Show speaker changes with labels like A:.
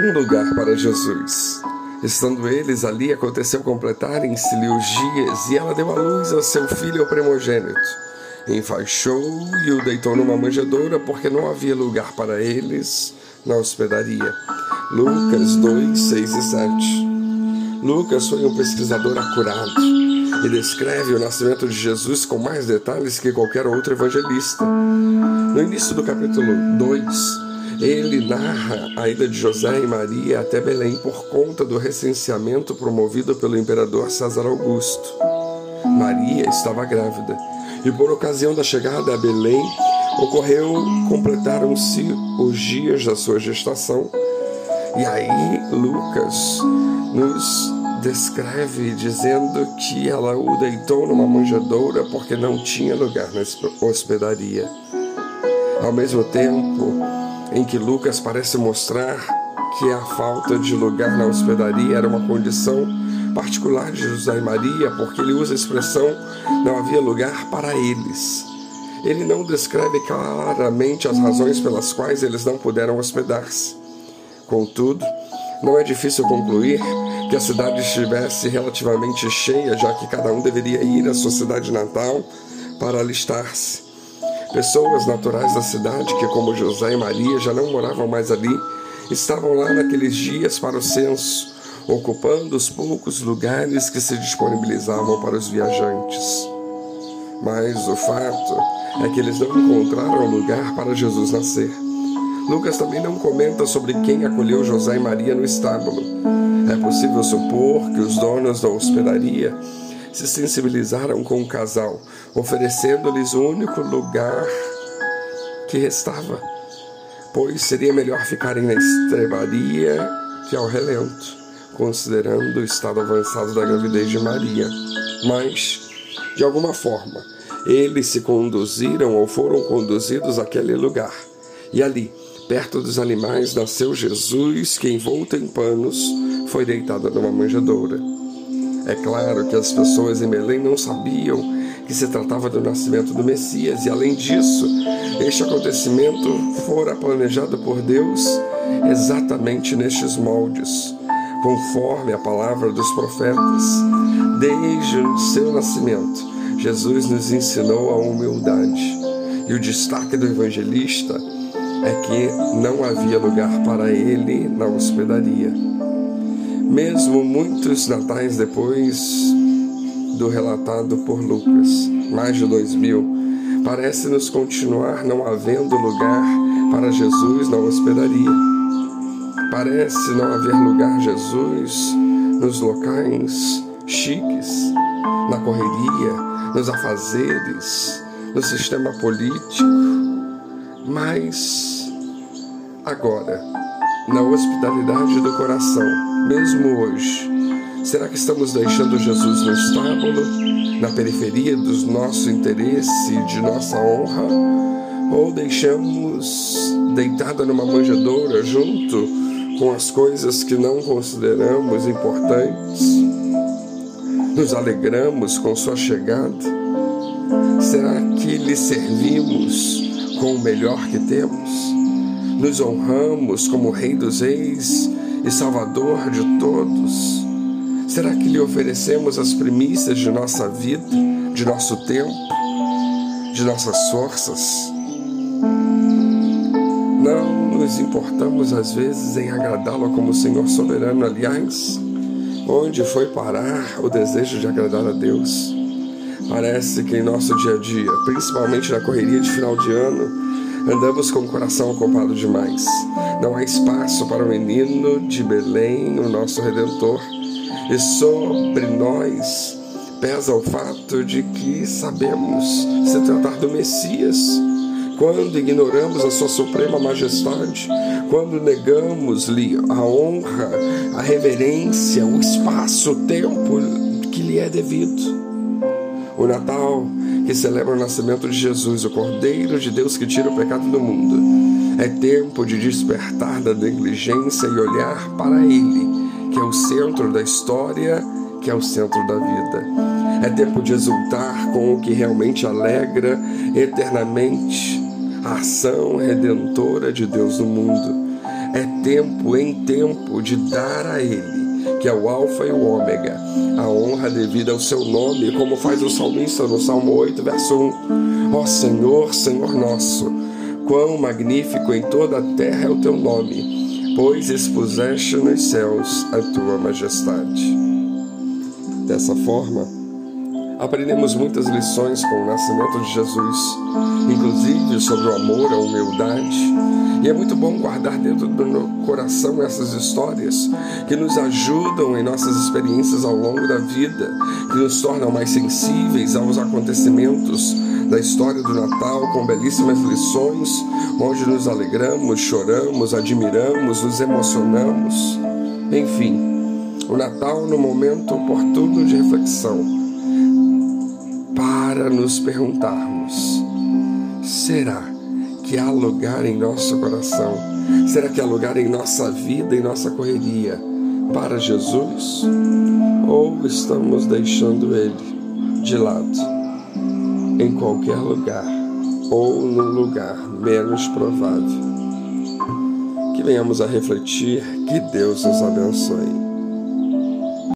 A: um lugar para Jesus. Estando eles ali, aconteceu completarem-se-lhe os dias, e ela deu à luz a seu filho primogênito. Enfaixou e o deitou numa manjedoura, porque não havia lugar para eles na hospedaria. Lucas 2, 6 e 7. Lucas foi um pesquisador acurado e descreve o nascimento de Jesus com mais detalhes que qualquer outro evangelista. No início do capítulo 2, ele narra a ida de José e Maria até Belém por conta do recenseamento promovido pelo imperador César Augusto. Maria estava grávida e, por ocasião da chegada a Belém, ocorreu, completaram-se os dias da sua gestação. E aí Lucas nos descreve dizendo que ela o deitou numa manjedoura porque não tinha lugar na hospedaria. Ao mesmo tempo, em que Lucas parece mostrar que a falta de lugar na hospedaria era uma condição particular de José e Maria, porque ele usa a expressão não havia lugar para eles. Ele não descreve claramente as razões pelas quais eles não puderam hospedar-se. Contudo, não é difícil concluir que a cidade estivesse relativamente cheia, já que cada um deveria ir à sua cidade natal para alistar-se. Pessoas naturais da cidade, que como José e Maria já não moravam mais ali, estavam lá naqueles dias para o censo, ocupando os poucos lugares que se disponibilizavam para os viajantes. Mas o fato é que eles não encontraram lugar para Jesus nascer. Lucas também não comenta sobre quem acolheu José e Maria no estábulo. É possível supor que os donos da hospedaria se sensibilizaram com o casal, oferecendo-lhes o único lugar que restava, pois seria melhor ficarem na estrebaria que ao relento, considerando o estado avançado da gravidez de Maria. Mas, de alguma forma, eles se conduziram ou foram conduzidos àquele lugar. E ali, perto dos animais, nasceu Jesus, que envolto em panos, foi deitado numa manjedoura. É claro que as pessoas em Belém não sabiam que se tratava do nascimento do Messias, e além disso, este acontecimento fora planejado por Deus exatamente nestes moldes, conforme a palavra dos profetas. Desde o seu nascimento, Jesus nos ensinou a humildade, e o destaque do evangelista é que não havia lugar para ele na hospedaria. Mesmo muitos natais depois do relatado por Lucas, mais de dois mil, parece-nos continuar não havendo lugar para Jesus na hospedaria. Parece não haver lugar Jesus nos locais chiques, na correria, nos afazeres, no sistema político, mas agora, na hospitalidade do coração, mesmo hoje? Será que estamos deixando Jesus no estábulo, na periferia do nosso interesse de nossa honra? Ou deixamos deitada numa manjedoura junto com as coisas que não consideramos importantes? Nos alegramos com sua chegada? Será que lhe servimos com o melhor que temos? Nos honramos como Rei dos Reis e Salvador de todos? Será que lhe oferecemos as primícias de nossa vida, de nosso tempo, de nossas forças? Não nos importamos às vezes em agradá-lo como Senhor soberano, aliás, onde foi parar o desejo de agradar a Deus? Parece que em nosso dia a dia, principalmente na correria de final de ano, Andamos com o coração ocupado demais. Não há espaço para o menino de Belém, o nosso redentor. E sobre nós pesa o fato de que sabemos se tratar do Messias. Quando ignoramos a sua suprema majestade, quando negamos-lhe a honra, a reverência, o espaço, o tempo que lhe é devido. O Natal que celebra o nascimento de Jesus, o Cordeiro de Deus que tira o pecado do mundo. É tempo de despertar da negligência e olhar para Ele, que é o centro da história, que é o centro da vida. É tempo de exultar com o que realmente alegra eternamente a ação redentora de Deus no mundo. É tempo em tempo de dar a Ele, que é o Alfa e o Ômega, a honra devida ao seu nome, como faz o salmista no Salmo 8, verso 1. Ó Senhor, Senhor nosso, quão magnífico em toda a terra é o teu nome, pois expuseste nos céus a tua majestade. Dessa forma, aprendemos muitas lições com o nascimento de Jesus, inclusive sobre o amor, a humildade. E é muito bom guardar dentro do meu coração essas histórias que nos ajudam em nossas experiências ao longo da vida, que nos tornam mais sensíveis aos acontecimentos da história do Natal, com belíssimas lições, onde nos alegramos, choramos, admiramos, nos emocionamos. Enfim, o Natal no momento oportuno de reflexão para nos perguntarmos: será que há lugar em nosso coração? Será que há lugar em nossa vida, em nossa correria para Jesus? Ou estamos deixando Ele de lado, em qualquer lugar ou no lugar menos provável? Que venhamos a refletir, que Deus nos abençoe.